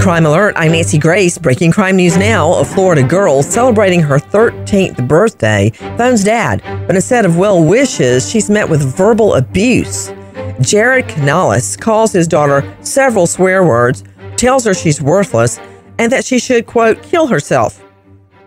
Crime Alert, I'm Nancy Grace. Breaking crime news now. A Florida girl celebrating her 13th birthday phones dad, but instead of well wishes, she's met with verbal abuse. Jared Canales calls his daughter several swear words, tells her she's worthless, and that she should, quote, kill herself.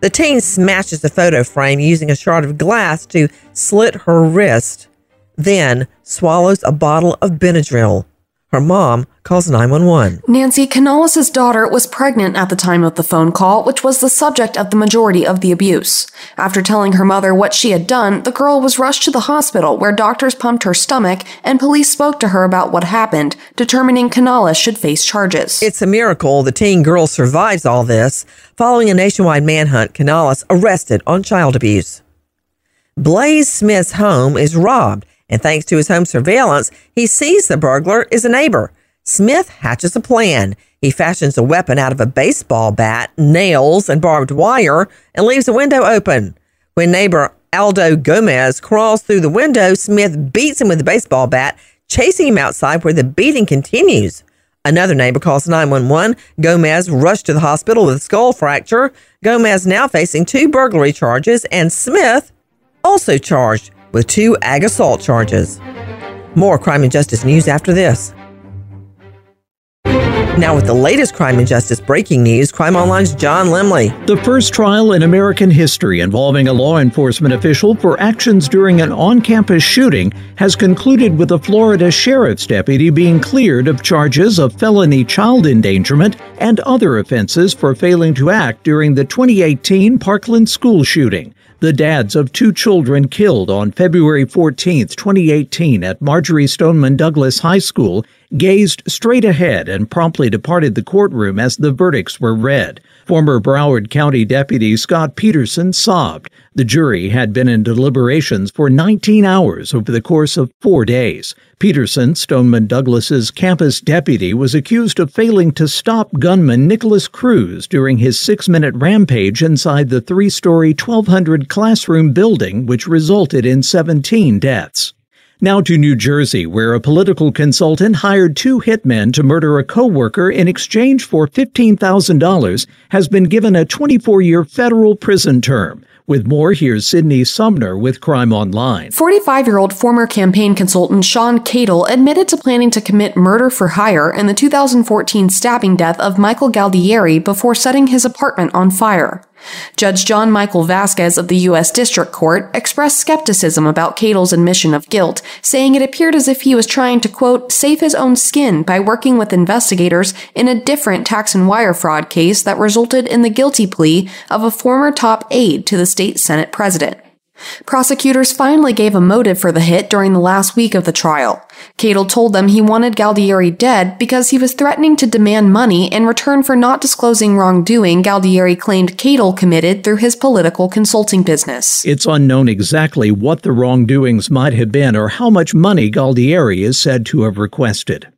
The teen smashes the photo frame using a shard of glass to slit her wrist, then swallows a bottle of Benadryl. Her mom calls 911. Nancy Canales' daughter was pregnant at the time of the phone call, which was the subject of the majority of the abuse. After telling her mother what she had done, the girl was rushed to the hospital where doctors pumped her stomach and police spoke to her about what happened, determining Canales should face charges. It's a miracle the teen girl survives all this. Following a nationwide manhunt, Canales arrested on child abuse. Blaze Smith's home is robbed and thanks to his home surveillance, he sees the burglar is a neighbor. Smith hatches a plan. He fashions a weapon out of a baseball bat, nails, and barbed wire and leaves a window open. When neighbor Aldo Gomez crawls through the window, Smith beats him with a baseball bat, chasing him outside where the beating continues. Another neighbor calls 911. Gomez rushed to the hospital with a skull fracture. Gomez now facing two burglary charges, and Smith also charged with two ag assault charges. More crime and justice news after this. Now, with the latest crime and justice breaking news, Crime Online's John Lemley. The first trial in American history involving a law enforcement official for actions during an on campus shooting has concluded with a Florida sheriff's deputy being cleared of charges of felony child endangerment and other offenses for failing to act during the 2018 Parkland school shooting the dads of two children killed on February 14, 2018, at Marjory Stoneman Douglas High School, gazed straight ahead and promptly departed the courtroom as the verdicts were read. Former Broward County Deputy Scot Peterson sobbed. The jury had been in deliberations for 19 hours over the course of four days. Peterson, Stoneman Douglas's campus deputy, was accused of failing to stop gunman Nikolas Cruz during his six minute rampage inside the three story 1,200 classroom building, which resulted in 17 deaths. Now to New Jersey, where a political consultant hired two hitmen to murder a coworker in exchange for $15,000 has been given a 24 year federal prison term. With more, here's Sydney Sumner with Crime Online. 45 year old former campaign consultant Sean Caddle admitted to planning to commit murder for hire in the 2014 stabbing death of Michael Galdieri before setting his apartment on fire. Judge John Michael Vazquez of the U.S. District Court expressed skepticism about Caddle's admission of guilt, saying it appeared as if he was trying to, quote, save his own skin by working with investigators in a different tax and wire fraud case that resulted in the guilty plea of a former top aide to the state Senate president. Prosecutors finally gave a motive for the hit during the last week of the trial. Caddle told them he wanted Galdieri dead because he was threatening to demand money in return for not disclosing wrongdoing Galdieri claimed Caddle committed through his political consulting business. It's unknown exactly what the wrongdoings might have been or how much money Galdieri is said to have requested.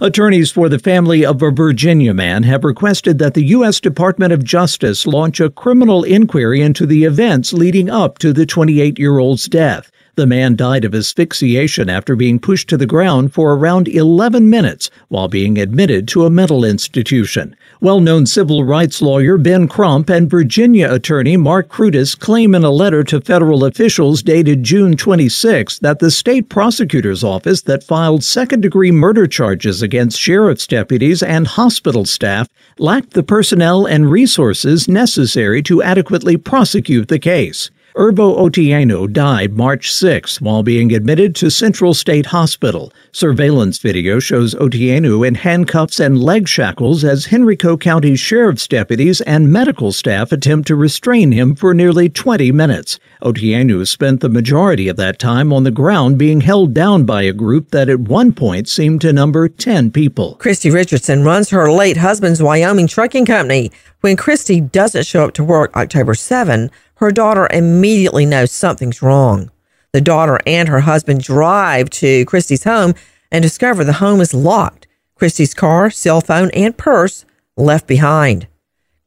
Attorneys for the family of a Virginia man have requested that the U.S. Department of Justice launch a criminal inquiry into the events leading up to the 28 year old's death. The man died of asphyxiation after being pushed to the ground for around 11 minutes while being admitted to a mental institution. Well known civil rights lawyer Ben Crump and Virginia attorney Mark Krudys claim in a letter to federal officials dated June 26 that the state prosecutor's office that filed second degree murder charges against sheriff's deputies and hospital staff lacked the personnel and resources necessary to adequately prosecute the case. Irvo Otieno died March 6 while being admitted to Central State Hospital. Surveillance video shows Otieno in handcuffs and leg shackles as Henrico County Sheriff's deputies and medical staff attempt to restrain him for nearly 20 minutes. Otieno spent the majority of that time on the ground being held down by a group that at one point seemed to number 10 people. Christy Richardson runs her late husband's Wyoming trucking company. When Christy doesn't show up to work October 7, her daughter immediately knows something's wrong. The daughter and her husband drive to Christy's home and discover the home is locked. Christy's car, cell phone, and purse left behind.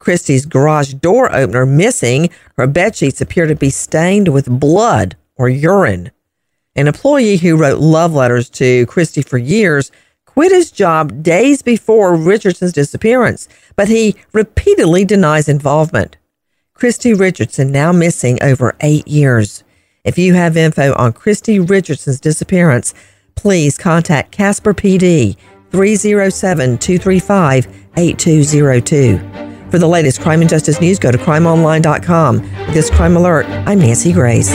Christy's garage door opener missing. Her bed sheets appear to be stained with blood or urine. An employee who wrote love letters to Christy for years quit his job days before Richardson's disappearance, but he repeatedly denies involvement. Christy Richardson now missing over eight years. If you have info on Christy Richardson's disappearance, please contact Casper PD 307 235 8202. For the latest crime and justice news, go to crimeonline.com. With this crime alert, I'm Nancy Grace.